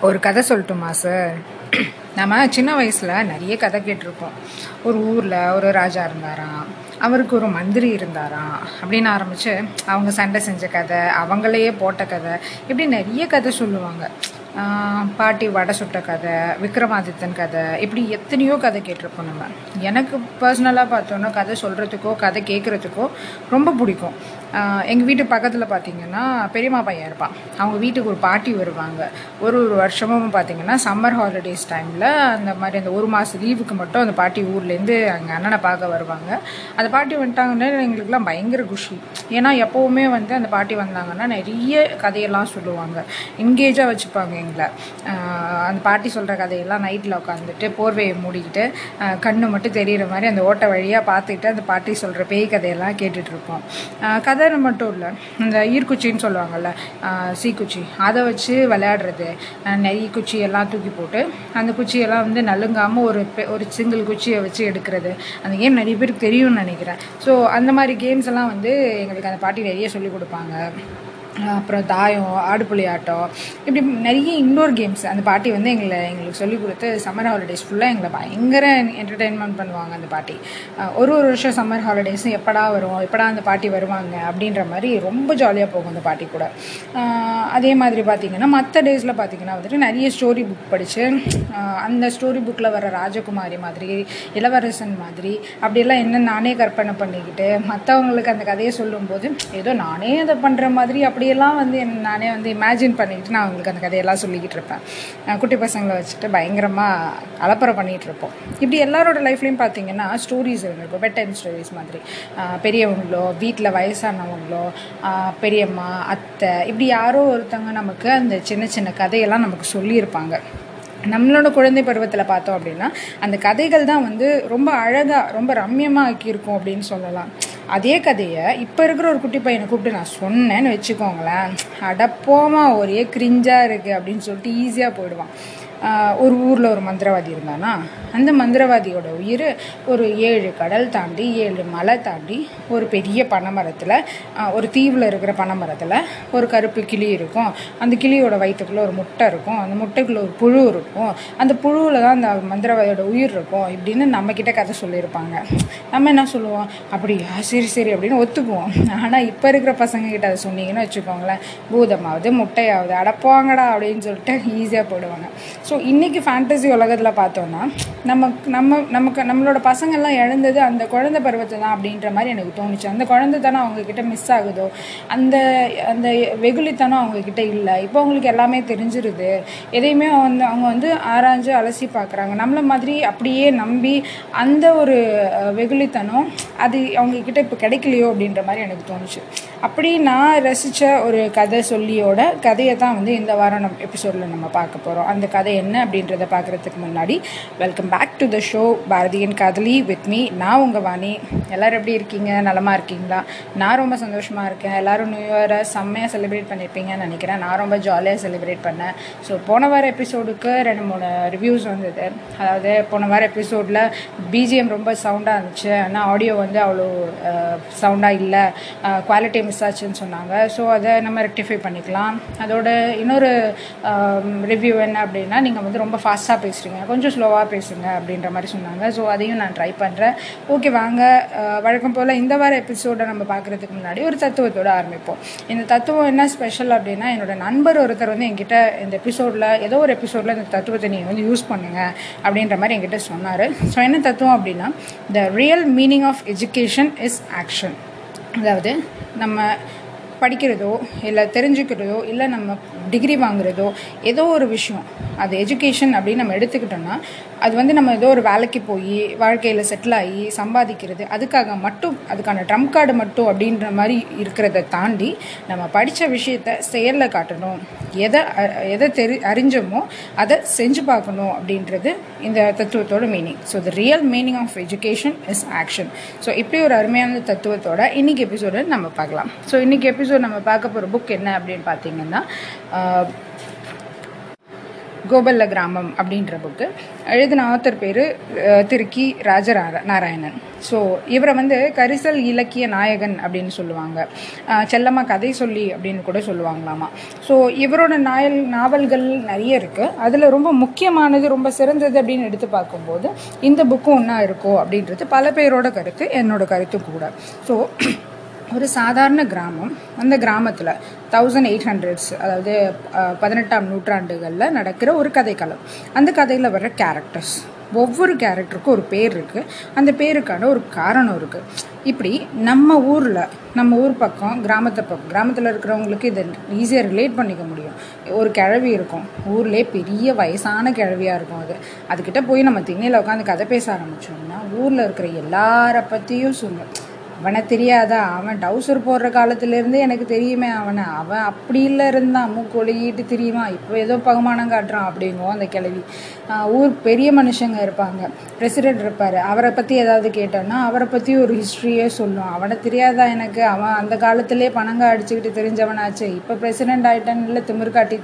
ஒரு கதை சொல்லட்டுமா சார்? நம்ம சின்ன வயசில் நிறைய கதை கேட்டிருப்போம். ஒரு ஊரில் ஒரு ராஜா இருந்தாராம். அவருக்கு ஒரு மந்திரி இருந்தாராம். அப்படின்னு ஆரம்பித்து அவங்க சண்டை செஞ்ச கதை அவங்களையே போட்ட கதை இப்படி நிறைய கதை சொல்லுவாங்க. பாட்டி வடை சுட்ட கதை விக்ரமாதித்தன் கதை இப்படி எத்தனையோ கதை கேட்டிருப்போம் நம்ம. எனக்கு பர்சனலாக பார்த்தோன்னா கதை சொல்கிறதுக்கோ கதை கேட்குறதுக்கோ ரொம்ப பிடிக்கும். எங்கள் வீட்டு பக்கத்தில் பார்த்தீங்கன்னா பெரியம்மா பையன் இருப்பான். அவங்க வீட்டுக்கு ஒரு பாட்டி வருவாங்க. ஒரு ஒரு வருஷமும் பார்த்தீங்கன்னா சம்மர் ஹாலிடேஸ் டைமில் அந்த மாதிரி அந்த ஒரு மாதம் லீவுக்கு மட்டும் அந்த பாட்டி ஊர்லேருந்து எங்கள் அண்ணனை பார்க்க வருவாங்க. அந்த பாட்டி வந்துட்டாங்கன்னா எங்களுக்குலாம் பயங்கர குஷி. ஏன்னா எப்போவுமே வந்து அந்த பாட்டி வந்தாங்கன்னா நிறைய கதையெல்லாம் சொல்லுவாங்க. என்கேஜாக வச்சுப்பாங்க எங்களை. அந்த பாட்டி சொல்கிற கதையெல்லாம் நைட்டில் உட்காந்துட்டு போர்வையை மூடிக்கிட்டு கண்ணு மட்டும் தெரிகிற மாதிரி அந்த ஓட்டை வழியாக பார்த்துக்கிட்டு அந்த பாட்டி சொல்கிற பேய் கதையெல்லாம் கேட்டுட்ருப்போம் கதை ஆஹ் மட்டும் இல்லை. இந்த ஈர்க்குச்சின்னு சொல்லுவாங்கள்ல சீக்குச்சி. அதை வச்சு விளையாடுறது. நெய் நிறைய குச்சி எல்லாம் தூக்கி போட்டு அந்த குச்சியெல்லாம் வந்து நலுங்காமல் ஒரு பெ- ஒரு சிங்கிள் குச்சியை வச்சு எடுக்கிறது. அந்த கேம் நிறைய பேருக்கு தெரியும்னு நினைக்கிறேன். ஸோ அந்த மாதிரி கேம்ஸ் எல்லாம் வந்து எங்களுக்கு அந்த பாட்டி நிறைய சொல்லிக் கொடுப்பாங்க. அப்புறம் தாயம் ஆடுபுலி ஆட்டம் இப்படி நிறைய இன்டோர் கேம்ஸ் அந்த பாட்டி வந்து எங்களை எங்களுக்கு சொல்லிக் கொடுத்து சம்மர் ஹாலிடேஸ் ஃபுல்லாக எங்களை பயங்கர என்டர்டெயின்மெண்ட் பண்ணுவாங்க அந்த பாட்டி. ஒரு ஒரு வருஷம் சம்மர் ஹாலிடேஸும் எப்படா வரும் எப்படா அந்த பாட்டி வருவாங்க அப்படின்ற மாதிரி ரொம்ப ஜாலியாக போகும் அந்த பாட்டி கூட. அதே மாதிரி பார்த்திங்கன்னா மற்ற டேஸில் பார்த்தீங்கன்னா வந்துட்டு நிறைய ஸ்டோரி புக் படித்து அந்த ஸ்டோரி புக்கில் வர ராஜகுமாரி மாதிரி இளவரசன் மாதிரி அப்படியெல்லாம் என்ன நானே கற்பனை பண்ணிக்கிட்டு மற்றவங்களுக்கு அந்த கதையை சொல்லும்போது ஏதோ நானே அதை பண்ணுற மாதிரி அப்படி அப்படியெல்லாம் வந்து என் நானே வந்து இமேஜின் பண்ணிக்கிட்டு நான் அவங்களுக்கு அந்த கதையெல்லாம் சொல்லிக்கிட்டு இருப்பேன். குட்டி பசங்களை வச்சுட்டு பயங்கரமாக அலப்பறை பண்ணிகிட்டு இருப்போம். இப்படி எல்லாரோட லைஃப்லேயும் பார்த்தீங்கன்னா ஸ்டோரிஸ் இருக்கும் பெட் டைம் ஸ்டோரிஸ் மாதிரி பெரியவங்களோ வீட்டில் வயசானவங்களோ பெரியம்மா அத்தை இப்படி யாரோ ஒருத்தவங்க நமக்கு அந்த சின்ன சின்ன கதையெல்லாம் நமக்கு சொல்லியிருப்பாங்க. நம்மளோட குழந்தை பருவத்தில் பார்த்தோம் அப்படின்னா அந்த கதைகள் தான் வந்து ரொம்ப அழகாக ரொம்ப ரம்யமாக ஆக்கியிருக்கும் அப்படின்னு சொல்லலாம். அதே கதையை இப்போ இருக்கிற ஒரு குட்டி பையனை கூப்பிட்டு நான் சொன்னேன்னு வச்சுக்கோங்களேன். அடப்போமா ஒரே கிரிஞ்சாக இருக்குது அப்படின்னு சொல்லிட்டு ஈஸியாக போயிடுவான். ஒரு ஊரில் ஒரு மந்திரவாதி இருந்தானா? அந்த மந்திரவாதியோட உயிர் ஒரு ஏழு கடல் தாண்டி ஏழு மலை தாண்டி ஒரு பெரிய பனைமரத்தில் ஒரு தீவில் இருக்கிற பனைமரத்தில் ஒரு கருப்பு கிளி இருக்கும். அந்த கிளியோட வயிற்றுக்குள்ளே ஒரு முட்டை இருக்கும். அந்த முட்டைக்குள்ளே ஒரு புழு இருக்கும். அந்த புழுவில் தான் அந்த மந்திரவாதியோட உயிர் இருக்கும் இப்படின்னு நம்மக்கிட்ட கதை சொல்லியிருப்பாங்க. நம்ம என்ன சொல்லுவோம்? அப்படியா? சரி சரி அப்படின்னு ஒத்துக்குவோம். ஆனால் இப்போ இருக்கிற பசங்கக்கிட்ட அதை சொன்னீங்கன்னு வச்சுக்கோங்களேன். பூதமாவது முட்டையாவது அடப்பாங்கடா அப்படின்னு சொல்லிட்டு ஈஸியாக போடுவாங்க. ஸோ இன்றைக்கி ஃபேண்டசி உலகத்தில் பார்த்தோன்னா நம்ம நம்ம நமக்கு நம்மளோட பசங்கள்லாம் இழந்தது அந்த குழந்தை பருவத்தை தான் அப்படின்ற மாதிரி எனக்கு தோணுச்சு. அந்த குழந்தைத்தனம் அவங்கக்கிட்ட மிஸ் ஆகுதோ? அந்த அந்த வெகுளித்தனம் அவங்கக்கிட்ட இல்லை? இப்போ அவங்களுக்கு எல்லாமே தெரிஞ்சிருது. எதையுமே வந்து அவங்க வந்து ஆராய்ஞ்சு அலசி பார்க்குறாங்க. நம்மள மாதிரி அப்படியே நம்பி அந்த ஒரு வெகுளித்தனம் அது அவங்கக்கிட்ட இப்போ கிடைக்கலையோ அப்படின்ற மாதிரி எனக்கு தோணுச்சு. அப்படி நான் ரசித்த ஒரு கதை சொல்லியோட கதையை தான் வந்து இந்த வாரம் நம்ம எபிசோடில் நம்ம பார்க்க போகிறோம் அந்த கதை என்ன அப்படின்றத பார்க்குறதுக்கு முன்னாடி welcome back to the show பாரதியன் காதலி வித் மீ நான் உங்கள் வாணி. எல்லோரும் எப்படி இருக்கீங்க? நலமாக இருக்கீங்களா? நான் ரொம்ப சந்தோஷமாக இருக்கேன். எல்லோரும் நியூ இயரை செம்மையாக செலிப்ரேட் பண்ணியிருப்பீங்கன்னு நினைக்கிறேன். நான் ரொம்ப ஜாலியாக செலிப்ரேட் பண்ணேன். ஸோ போன வார எபிசோடுக்கு ரெண்டு மூணு ரிவ்யூஸ் வந்தது. அதாவது போன வார எபிசோடில் பிஜிஎம் ரொம்ப சவுண்டாக இருந்துச்சு. ஆனால் ஆடியோ வந்து அவ்வளோ சவுண்டாக இல்லை. குவாலிட்டி மிஸ் ஆச்சுன்னு சொன்னாங்க. ஸோ அதை நம்ம ரெக்டிஃபை பண்ணிக்கலாம். அதோட இன்னொரு um, ரிவ்யூ என்ன அப்படின்னா நீங்கள் வந்து ரொம்ப ஃபாஸ்ட்டாக பேசுகிறீங்க கொஞ்சம் ஸ்லோவாக பேசுங்க அப்படின்ற மாதிரி சொன்னாங்க. ஸோ அதையும் நான் ட்ரை பண்ணுறேன் ஓகே வாங்க. வழக்கம் போல் இந்த வார எபிசோடை நம்ம பார்க்குறதுக்கு முன்னாடி ஒரு தத்துவத்தோடு ஆரம்பிப்போம். இந்த தத்துவம் என்ன ஸ்பெஷல் அப்படின்னா என்னோடய நண்பர் ஒருத்தர் வந்து என்கிட்ட இந்த எபிசோடில் ஏதோ ஒரு எபிசோடில் இந்த தத்துவத்தை நீங்கள் வந்து யூஸ் பண்ணுங்க அப்படின்ற மாதிரி என்கிட்ட சொன்னார். ஸோ என்ன தத்துவம் அப்படின்னா the real meaning of education is action அதாவது நம்ம படிக்கிறதோ இல்லை தெரிஞ்சுக்கிறதோ இல்லை நம்ம டிகிரி வாங்குறதோ ஏதோ ஒரு விஷயம். அது எஜுகேஷன் அப்படின்னு நம்ம எடுத்துக்கிட்டோம்னா அது வந்து நம்ம ஏதோ ஒரு வேலைக்கு போய் வாழ்க்கையில் செட்டில் ஆகி சம்பாதிக்கிறது அதுக்காக மட்டும் அதுக்கான ட்ரம் கார்டு மட்டும் அப்படின்ற மாதிரி இருக்கிறத தாண்டி நம்ம படித்த விஷயத்த செயலில் காட்டணும். எதை அ- எதை தெரி அறிஞ்சோமோ அதை செஞ்சு பார்க்கணும் அப்படின்றது இந்த தத்துவத்தோட meaning so the real meaning of education is action so இப்படி ஒரு அருமையான தத்துவத்தோட இன்னைக்கு எபிசோட நம்ம பார்க்கலாம். ஸோ இன்னைக்கு எபிசோட் நம்ம பார்க்க போகிற புக் என்ன அப்படின்னு பார்த்தீங்கன்னா கோபல்ல கிராமம் அப்படின்ற புக்கு எழுதின ஆத்தர் பேர் திருக்கி ராஜரா நாராயணன் ஸோ இவரை வந்து கரிசல் இலக்கிய நாயகன் அப்படின்னு சொல்லுவாங்க. செல்லம்மா கதை சொல்லி அப்படின்னு கூட சொல்லுவாங்களாமா. ஸோ இவரோட நாயல் நாவல்கள் நிறைய இருக்குது அதில் ரொம்ப முக்கியமானது ரொம்ப சிறந்தது அப்படின்னு எடுத்து பார்க்கும்போது இந்த புக்கும் ஒன்றா இருக்கோ அப்படின்றது பல பேரோட கருத்து என்னோட கருத்து கூட. ஸோ ஒரு சாதாரண கிராமம். அந்த கிராமத்தில் தௌசண்ட் எயிட் ஹண்ட்ரட்ஸ் அதாவது பதினெட்டாம் நூற்றாண்டுகளில் நடக்கிற ஒரு கதைக்களம். அந்த கதையில் வர்ற கேரக்டர்ஸ் ஒவ்வொரு கேரக்டருக்கும் ஒரு பேர் இருக்குது அந்த பேருக்கான ஒரு காரணம் இருக்குது இப்படி நம்ம ஊரில் நம்ம ஊர் பக்கம் கிராமத்தை பக்கம் கிராமத்தில் இருக்கிறவங்களுக்கு இதை ஈஸியாக ரிலேட் பண்ணிக்க முடியும். ஒரு கிழவி இருக்கும். ஊர்லேயே பெரிய வயசான கிழவியாக இருக்கும் அது. அதுக்கிட்ட போய் நம்ம திண்ணையில் உட்காந்து கதை பேச ஆரம்பித்தோம்னா ஊரில் இருக்கிற எல்லார பற்றியும் சொல்லுங்கள் அவனை தெரியாதா? அவன் டவுசர் போடுற காலத்துலேருந்தே எனக்கு தெரியுமே அவனை. அவன் அப்படி இல்லை இருந்தான் மூக்கொழுகிட்டு தெரியுமா? இப்போ ஏதோ பகுமானம் காட்டுறான் அப்படிங்குவோம் அந்த கிழவி. ஊர் பெரிய மனுஷங்க இருப்பாங்க. பிரசிடென்ட் இருப்பார். அவரை பற்றி ஏதாவது கேட்டோன்னா அவரை பற்றி ஒரு ஹிஸ்ட்ரியே சொல்லும். அவனை தெரியாதா எனக்கு? அவன் அந்த காலத்திலே பணங்க அடிச்சுக்கிட்டு தெரிஞ்சவனாச்சு. இப்போ பிரசிடென்ட் ஆகிட்டான்னு இல்லை திமிர் காட்டி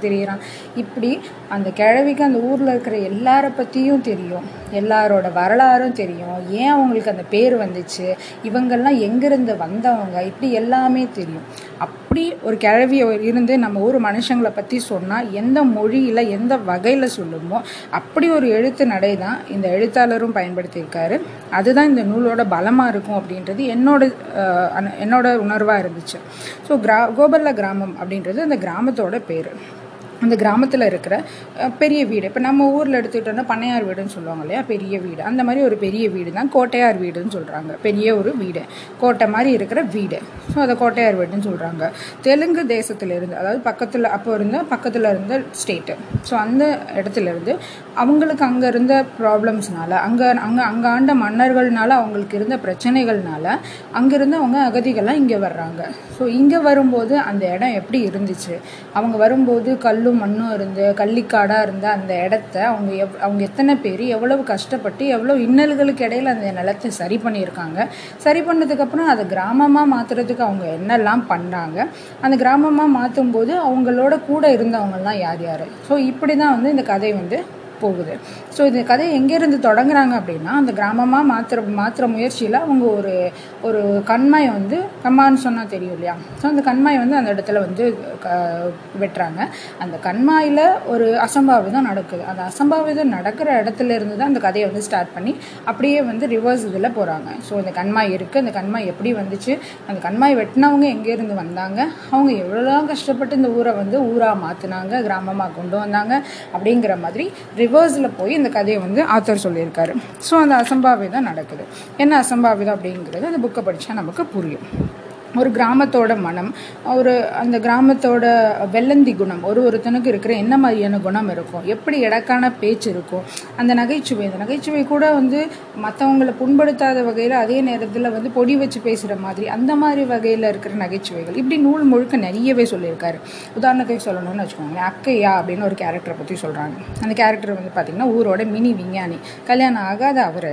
இப்படி அந்த கிழவிக்கு அந்த ஊரில் இருக்கிற எல்லார பற்றியும் தெரியும். எல்லாரோட வரலாறும் தெரியும். ஏன் அவங்களுக்கு அந்த பேர் வந்துச்சு? இவங்கெல்லாம் எங்கேருந்து வந்தவங்க இப்படி எல்லாமே தெரியும். அப்படி ஒரு கிழவி இருந்து நம்ம ஊர் மனுஷங்களை பற்றி சொன்னால் எந்த மொழியில் எந்த வகையில் சொல்லுமோ அப்படி ஒரு எழுத்து நடை தான் இந்த எழுத்தாளரும் பயன்படுத்தியிருக்காரு. அதுதான் இந்த நூலோட பலமாக இருக்கும் அப்படின்றது என்னோட என்னோட உணர்வாக இருந்துச்சு. ஸோ கிரா கோபல்ல கிராமம் அப்படின்றது அந்த கிராமத்தோட பேர். அந்த கிராமத்தில் இருக்கிற பெரிய வீடு. இப்போ நம்ம ஊரில் எடுத்துக்கிட்டோம்னா பண்ணையார் வீடுன்னு சொல்லுவாங்க இல்லையா? பெரிய வீடு. அந்த மாதிரி ஒரு பெரிய வீடு தான் கோட்டையார் வீடுன்னு சொல்கிறாங்க பெரிய ஒரு வீடு. கோட்டை மாதிரி இருக்கிற வீடு. ஸோ அதை கோட்டையார் வீடுன்னு சொல்கிறாங்க தெலுங்கு தேசத்தில் இருந்து அதாவது பக்கத்தில் அப்போ இருந்த பக்கத்தில் இருந்த ஸ்டேட்டு ஸோ அந்த இடத்துல இருந்து அவங்களுக்கு அங்கே இருந்த ப்ராப்ளம்ஸ்னால அங்கே அங்கே அங்கே ஆண்ட மன்னர்கள்னால அவங்களுக்கு இருந்த பிரச்சனைகள்னால அங்கேருந்து அவங்க அகதிகள்லாம் இங்கே வர்றாங்க. ஸோ இங்கே வரும்போது அந்த இடம் எப்படி இருந்துச்சு? அவங்க வரும்போது கல்லும் மண்ணும் இருந்து கள்ளிக்காடாக இருந்த அந்த இடத்த அவங்க எவ் அவங்க எத்தனை பேர் எவ்வளவு கஷ்டப்பட்டு எவ்வளோ இன்னல்களுக்கு இடையில் அந்த நிலத்தை சரி பண்ணியிருக்காங்க. சரி பண்ணதுக்கப்புறம் அதை கிராமமாக மாற்றுறதுக்கு அவங்க என்னெல்லாம் பண்ணாங்க. அந்த கிராமமாக மாற்றும் போது அவங்களோட கூட இருந்தவங்கலாம் யார் யார்? ஸோ இப்படி தான் வந்து இந்த கதை வந்து போகுது. ஸோ இந்த கதை எங்கேருந்து தொடங்குறாங்க அப்படின்னா அந்த கிராமமாக மாற்றுற மாற்றுற முயற்சியில் அவங்க ஒரு ஒரு கண்மாய் வந்து கம்மான்னு சொன்னால் தெரியும் இல்லையா? ஸோ அந்த கண்மாய் வந்து அந்த இடத்துல வந்து க வெட்டுறாங்க. அந்த கண்மாயில் ஒரு அசம்பாவிதம் நடக்குது. அந்த அசம்பாவிதம் நடக்கிற இடத்துல இருந்து தான் அந்த கதையை வந்து ஸ்டார்ட் பண்ணி அப்படியே வந்து ரிவர்ஸ் இதில் போகிறாங்க ஸோ இந்த கண்மாய் இருக்குது அந்த கண்மாய் எப்படி வந்துச்சு? அந்த கண்மாய் வெட்டினவங்க எங்கேருந்து வந்தாங்க? அவங்க எவ்வளோ கஷ்டப்பட்டு இந்த ஊரை வந்து ஊராக மாற்றினாங்க கிராமமாக கொண்டு வந்தாங்க அப்படிங்கிற மாதிரி ரிவர்ஸில் போய் இந்த கதையை வந்து ஆத்தர் சொல்லியிருக்காரு. ஸோ அந்த அசம்பாவிதம் நடக்குது. என்ன அசம்பாவிதம் அப்படிங்கிறது அந்த புக்கை படித்தா நமக்கு புரியும். ஒரு கிராமத்தோட மனம் ஒரு அந்த கிராமத்தோட வெள்ளந்தி குணம் ஒரு ஒருத்தனுக்கு இருக்கிற என்ன மாதிரியான குணம் இருக்கும் எப்படி இடக்கான பேச்சு இருக்கும் அந்த நகைச்சுவை அந்த நகைச்சுவை கூட வந்து மற்றவங்களை புண்படுத்தாத வகையில் அதே நேரத்தில் வந்து பொடி வச்சு பேசுகிற மாதிரி அந்த மாதிரி வகையில் இருக்கிற நகைச்சுவைகள். இப்படி நூல் முழுக்க நிறையவே சொல்லியிருக்காரு. உதாரணத்துக்கு சொல்லணும்னு வச்சுக்கோங்களேன் அக்கையா அப்படின்னு ஒரு கேரக்டரை பற்றி சொல்கிறாங்க அந்த கேரக்டர் வந்து பார்த்திங்கன்னா ஊரோட மினி விஞ்ஞானி. கல்யாணம் ஆகாத அவர்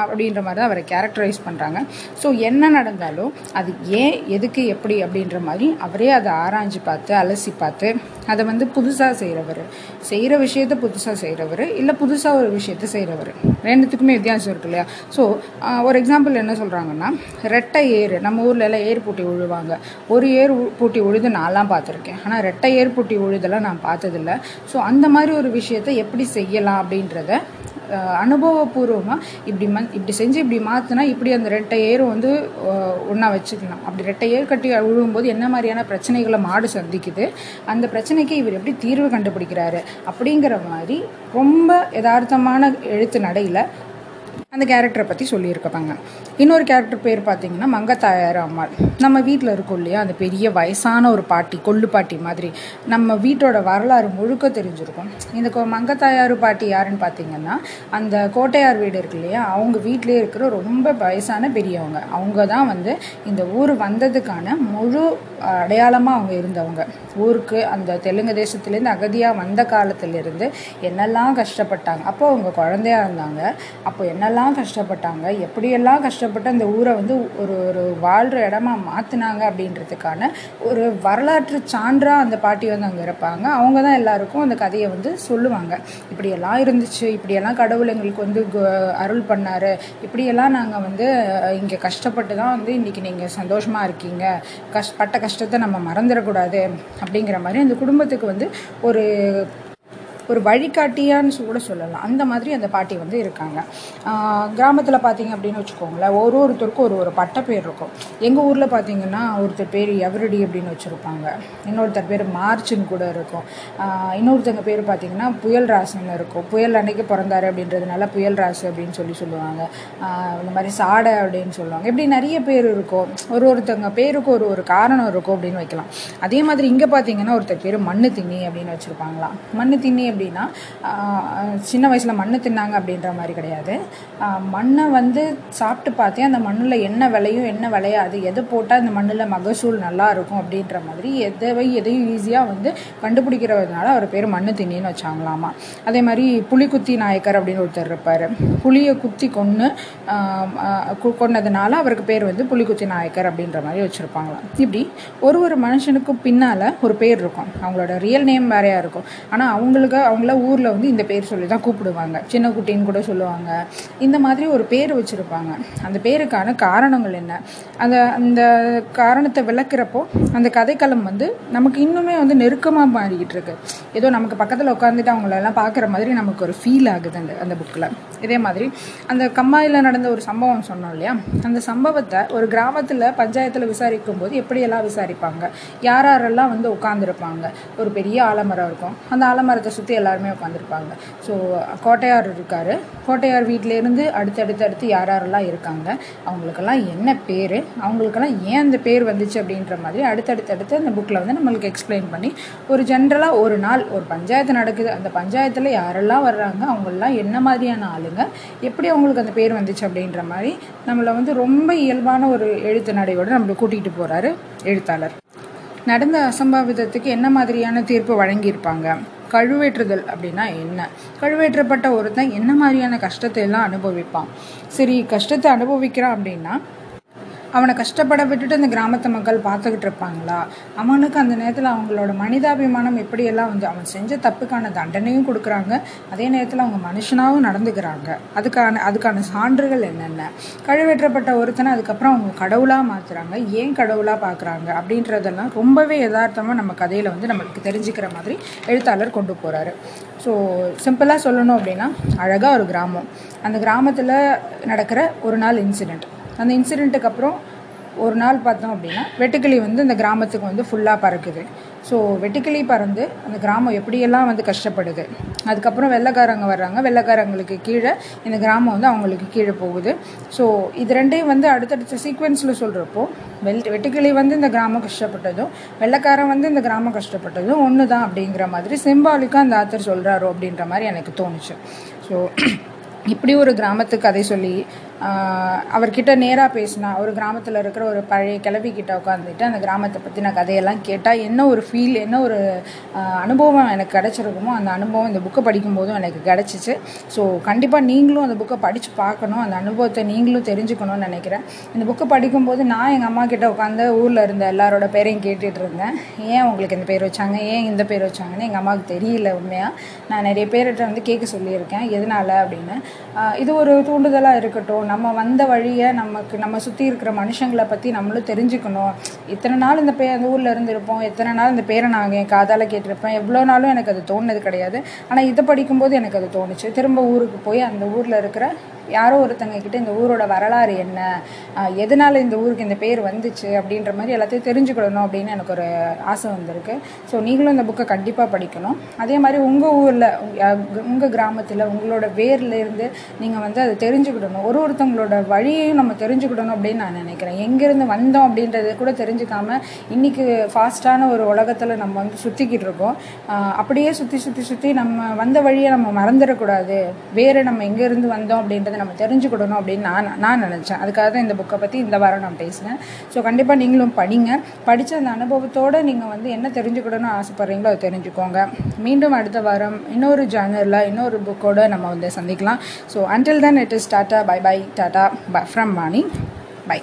அப்படின்ற மாதிரி தான் அவரை கேரக்டரைஸ் பண்ணுறாங்க ஸோ என்ன நடந்தாலும் அது ஏன் எதுக்கு எப்படி அப்படின்ற மாதிரி அவரே அதை ஆராய்ஞ்சு பார்த்து அலசி பார்த்து அதை வந்து புதுசாக செய்கிறவர் செய்கிற விஷயத்த புதுசாக செய்கிறவர் இல்லை புதுசாக ஒரு விஷயத்த செய்கிறவர் ரெண்டுத்துக்குமே வித்தியாசம் இருக்கு இல்லையா? ஸோ ஒரு எக்ஸாம்பிள் என்ன சொல்கிறாங்கன்னா ரெட்டை ஏர் நம்ம ஊரில் எல்லாம் ஏர் பூட்டி உழுவாங்க. ஒரு ஏர் உ- பூட்டி உழுது நான்லாம் பார்த்துருக்கேன். ஆனால் ரெட்டை ஏர் பூட்டி உழுதெல்லாம் நான் பார்த்ததில்ல. ஸோ அந்த மாதிரி ஒரு விஷயத்த எப்படி செய்யலாம் அப்படின்றத அனுபவபூர்வமாக இப்படி மந் இப்படி செஞ்சு இப்படி மாற்றினா இப்படி அந்த ரெட்டை ஏரும் வந்து ஒன்றா வச்சுக்கலாம். அப்படி ரெட்டை ஏர் கட்டி விழுவும்போது என்ன மாதிரியான பிரச்சனைகளை மாடு சந்திக்குது அந்த பிரச்சனைக்கு இவர் எப்படி தீர்வு கண்டுபிடிக்கிறாரு அப்படிங்கிற மாதிரி ரொம்ப யதார்த்தமான எழுத்து நடையில் அந்த கேரக்டரை பற்றி சொல்லியிருக்காங்க இன்னொரு கேரக்டர் பேர் பார்த்தீங்கன்னா மங்கத்தாயார் அம்மாள். நம்ம வீட்டில் இருக்கோம் இல்லையா? அந்த பெரிய வயசான ஒரு பாட்டி கொள்ளு பாட்டி மாதிரி. நம்ம வீட்டோட வரலாறு முழுக்க தெரிஞ்சிருக்கும். இந்த மங்கத்தாயார் பாட்டி யாருன்னு பார்த்தீங்கன்னா அந்த கோட்டையார் வீடு இருக்கு இல்லையா? அவங்க வீட்டிலே இருக்கிற ரொம்ப வயசான பெரியவங்க. அவங்க தான் வந்து இந்த ஊர் வந்ததுக்கான முழு அடையாளமாக அவங்க இருந்தவங்க. ஊருக்கு அந்த தெலுங்கு தேசத்துலேருந்து அகதியாக வந்த காலத்துலேருந்து என்னெல்லாம் கஷ்டப்பட்டாங்க. அப்போ அவங்க குழந்தையா இருந்தாங்க. அப்போ என்னெல்லாம் கஷ்டப்பட்டாங்க. எப்படியெல்லாம் கஷ்டப்பட்டு அந்த ஊரை வந்து ஒரு ஒரு வாழ்கிற இடமா மாற்றினாங்க அப்படின்றதுக்கான ஒரு வரலாற்று சான்றாக அந்த பாட்டி வந்து அங்கே இருப்பாங்க. அவங்க தான் எல்லாருக்கும் அந்த கதையை வந்து சொல்லுவாங்க. இப்படியெல்லாம் இருந்துச்சு இப்படியெல்லாம் கடவுள் எங்களுக்கு வந்து கு- அருள் பண்ணாரு. இப்படியெல்லாம் நாங்கள் வந்து இங்கே கஷ்டப்பட்டு தான் வந்து இன்றைக்கி நீங்கள் சந்தோஷமாக இருக்கீங்க. கஷ் பட்ட கஷ்டத்தை நம்ம மறந்துடக்கூடாது அப்படிங்கிற மாதிரி அந்த குடும்பத்துக்கு வந்து ஒரு ஒரு வழிகாட்டியான்னு கூட சொல்லலாம். அந்த மாதிரி அந்த பாட்டி வந்து இருக்காங்க. கிராமத்தில் பார்த்தீங்க அப்படின்னு வச்சுக்கோங்களேன் ஒரு ஒருத்தருக்கும் ஒரு ஒரு பட்டப்பேர் இருக்கும். எங்கள் ஊரில் பார்த்தீங்கன்னா ஒருத்தர் பேர் எவரடி அப்படின்னு வச்சுருப்பாங்க. இன்னொருத்தர் பேர் மார்ச்னு கூட இருக்கும். இன்னொருத்தங்க பேர் பார்த்தீங்கன்னா புயல் ராசுன்னு இருக்கும். புயல் அன்னைக்கு பிறந்தாரு அப்படின்றதுனால புயல் ராசு அப்படின்னு சொல்லி சொல்லுவாங்க. இந்த மாதிரி சாடை அப்படின்னு சொல்லுவாங்க. இப்படி நிறைய பேர் இருக்கும். ஒரு ஒருத்தங்க பேருக்கு ஒரு ஒரு காரணம் இருக்கும் அப்படின்னு வைக்கலாம். அதே மாதிரி இங்கே பார்த்தீங்கன்னா ஒருத்தர் பேர் மண்ணு திண்ணி அப்படின்னு வச்சுருப்பாங்களாம். மண்ணு திண்ணி அப்படின்னா சின்ன வயசில் மண் தின்னாங்க அப்படின்ற மாதிரி கிடையாது. மண்ணை வந்து சாப்பிட்டு பார்த்தே அந்த மண்ணில் என்ன விளையும் என்ன விளையாது எதை போட்டால் அந்த மண்ணில் மகசூல் நல்லா இருக்கும் அப்படின்ற மாதிரி எதை எதையும் ஈஸியாக வந்து கண்டுபிடிக்கிறதுனால அவர் பேர் மண்ணு திண்ணின்னு வச்சாங்களாமா. அதே மாதிரி புலிக்குத்தி நாயக்கர் அப்படின்னு ஒருத்தர் இருப்பார். புளியை குத்தி கொன்று கொன்னதுனால அவருக்கு பேர் வந்து புலிக்குத்தி நாயக்கர் அப்படின்ற மாதிரி வச்சுருப்பாங்களாம். இப்படி ஒரு ஒரு மனுஷனுக்கும் பின்னால் ஒரு பேர் இருக்கும். அவங்களோட ரியல் நேம் வேறையாக இருக்கும். ஆனால் அவங்களுக்கு அவங்கள ஊரில் வந்து இந்த பேர் சொல்லி தான் கூப்பிடுவாங்க. சின்ன குட்டின்னு கூட சொல்லுவாங்க. இந்த மாதிரி ஒரு பேர் வச்சுருப்பாங்க. அந்த பேருக்கான காரணங்கள் என்ன? அந்த அந்த காரணத்தை விளக்குறப்போ அந்த கதைக்களம் வந்து நமக்கு இன்னுமே வந்து நெருக்கமாக மாறிக்கிட்டு இருக்கு. ஏதோ நமக்கு பக்கத்தில் உட்காந்துட்டு அவங்களெல்லாம் பார்க்குற மாதிரி நமக்கு ஒரு ஃபீல் ஆகுது அந்த அந்த புக்கில் இதே மாதிரி அந்த கம்மாயில் நடந்த ஒரு சம்பவம் சொன்னோம் இல்லையா? அந்த சம்பவத்தை ஒரு கிராமத்தில் பஞ்சாயத்தில் விசாரிக்கும் போது எப்படியெல்லாம் விசாரிப்பாங்க? யார் யாரெல்லாம் வந்து உட்காந்துருப்பாங்க ஒரு பெரிய ஆலமரம் இருக்கும். அந்த ஆலமரத்தை சுற்றி எல்லாருமே உட்காந்துருப்பாங்க ஸோ கோட்டையார் இருக்கார். கோட்டையார் வீட்டிலேருந்து அடுத்தடுத்து அடுத்து யார் யாரெல்லாம் இருக்காங்க அவங்களுக்கெல்லாம் என்ன பேர் அவங்களுக்கெல்லாம் ஏன் அந்த பேர் வந்துச்சு அப்படின்ற மாதிரி அடுத்தடுத்து அடுத்து அந்த புக்கில் வந்து நம்மளுக்கு எக்ஸ்பிளைன் பண்ணி ஒரு ஜென்ரலாக ஒரு நாள் ஒரு பஞ்சாயத்து நடக்குது. அந்த பஞ்சாயத்தில் யாரெல்லாம் வர்றாங்க அவங்களெலாம் என்ன மாதிரியான ஆளுங்க எப்படி அவங்களுக்கு அந்த பேர் வந்துச்சு அப்படின்ற மாதிரி நம்மளை வந்து ரொம்ப இயல்பான ஒரு எழுத்து நடையோடு நம்மளை கூட்டிகிட்டு போகிறாரு எழுத்தாளர். நடந்த அசம்பாவிதத்துக்கு என்ன மாதிரியான தீர்ப்பு வழங்கியிருப்பாங்க? கழுவேற்றுதல் அப்படின்னா என்ன? கழுவேற்றப்பட்ட ஒருத்தன் என்ன மாதிரியான கஷ்டத்தை எல்லாம் அனுபவிப்பான்? சரி கஷ்டத்தை அனுபவிக்கிறான் அப்படின்னா அவனை கஷ்டப்பட விட்டுட்டு அந்த கிராமத்து மக்கள் பார்த்துக்கிட்டு இருப்பாங்களா? அவனுக்கு அந்த நேரத்தில் அவங்களோட மனிதாபிமானம் எப்படியெல்லாம் வந்து அவன் செஞ்ச தப்புக்கான தண்டனையும் கொடுக்குறாங்க. அதே நேரத்தில் அவங்க மனுஷனாகவும் நடந்துக்கிறாங்க. அதுக்கான அதுக்கான சான்றுகள் என்னென்ன? கழுவேற்றப்பட்ட ஒருத்தனை அதுக்கப்புறம் அவங்க கடவுளாக மாற்றுறாங்க ஏன் கடவுளாக பார்க்குறாங்க அப்படின்றதெல்லாம் ரொம்பவே யதார்த்தமாக நம்ம கதையில் வந்து நம்மளுக்கு தெரிஞ்சுக்கிற மாதிரி எழுத்தாளர் கொண்டு போகிறாரு ஸோ சிம்பிளாக சொல்லணும் அப்படின்னா அழகாக ஒரு கிராமம். அந்த கிராமத்தில் நடக்கிற ஒரு நாள் இன்சிடெண்ட் அந்த இன்சிடெண்ட்டுக்கு அப்புறம் ஒரு நாள் பார்த்தோம் அப்படின்னா வெட்டுக்கிளி வந்து இந்த கிராமத்துக்கு வந்து ஃபுல்லாக பறக்குது. ஸோ வெட்டுக்கிளி பறந்து அந்த கிராமம் எப்படியெல்லாம் வந்து கஷ்டப்படுது? அதுக்கப்புறம் வெள்ளைக்காரங்க வர்றாங்க. வெள்ளைக்காரங்களுக்கு கீழே இந்த கிராமம் வந்து அவங்களுக்கு கீழே போகுது. ஸோ இது ரெண்டையும் வந்து அடுத்தடுத்த சீக்வன்ஸில் சொல்கிறப்போ வெள் வெட்டுக்கிளி வந்து இந்த கிராமம் கஷ்டப்பட்டதும் வெள்ளைக்காரன் வந்து இந்த கிராமம் கஷ்டப்பட்டதும் ஒன்று தான் அப்படிங்கிற மாதிரி சிம்பாலிக்காக அந்த ஆத்தர் சொல்கிறாரோ அப்படின்ற மாதிரி எனக்கு தோணுச்சு. ஸோ இப்படி ஒரு கிராமத்து கதை சொல்லி அவர்கிட்ட நேராக பேசினா ஒரு கிராமத்தில் இருக்கிற ஒரு பழைய கிளவிக்கிட்ட உட்காந்துட்டு அந்த கிராமத்தை பற்றின கதையெல்லாம் கேட்டால் என்ன ஒரு ஃபீல் என்ன ஒரு அனுபவம் எனக்கு கிடச்சிருக்குமோ அந்த அனுபவம் இந்த புக்கை படிக்கும்போதும் எனக்கு கிடச்சிச்சு. ஸோ கண்டிப்பாக நீங்களும் அந்த புக்கை படித்து பார்க்கணும் அந்த அனுபவத்தை நீங்களும் தெரிஞ்சுக்கணும்னு நினைக்கிறேன். இந்த புக்கை படிக்கும்போது நான் எங்கள் அம்மா கிட்ட உட்காந்து ஊரில் இருந்த எல்லாரோட பேரையும் கேட்டுட்டு இருந்தேன். ஏன் உங்களுக்கு இந்த பேர் வச்சாங்க? ஏன் இந்த பேர் வச்சாங்கன்னு எங்கள் அம்மாவுக்கு தெரியல உண்மையாக நான் நிறைய பேர்கிட்ட வந்து கேட்க சொல்லியிருக்கேன். எதனால அப்படின்னு. இது ஒரு தூண்டுதலாக இருக்கட்டும் நம்ம வந்த வழியை நமக்கு நம்ம சுற்றி இருக்கிற மனுஷங்களை பற்றி நம்மளும் தெரிஞ்சுக்கணும். இத்தனை நாள் இந்த பே அந்த ஊரில் இருந்திருப்போம். எத்தனை நாள் இந்த பேரை நான் என் காதால் கேட்டிருப்பேன். எவ்வளோ நாளும் எனக்கு அது தோணுனது கிடையாது. ஆனால் இதை படிக்கும்போது எனக்கு அது தோணுச்சு. திரும்ப ஊருக்கு போய் அந்த ஊரில் இருக்கிற யாரோ ஒருத்தங்க கிட்ட இந்த ஊரோட வரலாறு என்ன? எதனால் இந்த ஊருக்கு இந்த பேர் வந்துச்சு? அப்படின்ற மாதிரி எல்லாத்தையும் தெரிஞ்சுக்கிடணும் அப்படின்னு எனக்கு ஒரு ஆசை வந்திருக்கு. ஸோ நீங்களும் இந்த புக்கை கண்டிப்பாக படிக்கணும். அதே மாதிரி உங்கள் ஊரில் உங்கள் கிராமத்தில் உங்களோட வேர்லேருந்து நீங்கள் வந்து அதை தெரிஞ்சுக்கிடணும். ஒரு ஒருத்தவங்களோட வழியையும் நம்ம தெரிஞ்சுக்கிடணும் அப்படின்னு நான் நினைக்கிறேன். எங்கேருந்து வந்தோம் அப்படின்றத கூட தெரிஞ்சுக்காமல் இன்றைக்கி ஃபாஸ்ட்டான ஒரு உலகத்தில் நம்ம வந்து சுற்றிக்கிட்டு இருக்கோம். அப்படியே சுற்றி சுற்றி சுற்றி நம்ம வந்த வழியை நம்ம மறந்துடக்கூடாது. வேறு நம்ம எங்கேருந்து வந்தோம் அப்படின்றத அதை நம்ம தெரிஞ்சுக்கிடணும் அப்படின்னு நான் நான் நினச்சேன். அதுக்காக தான் இந்த புக்கை பற்றி இந்த வாரம் நான் பேசினேன். ஸோ கண்டிப்பாக நீங்களும் படிங்க. படித்த அந்த அனுபவத்தோடு நீங்கள் வந்து என்ன தெரிஞ்சுக்கிடணும்னு ஆசைப்பட்றீங்களோ அதை தெரிஞ்சுக்கோங்க. மீண்டும் அடுத்த வாரம் இன்னொரு ஜேர்னலில் இன்னொரு புக்கோடு நம்ம வந்து சந்திக்கலாம். So until then it is tata bye bye tata bye from Mani by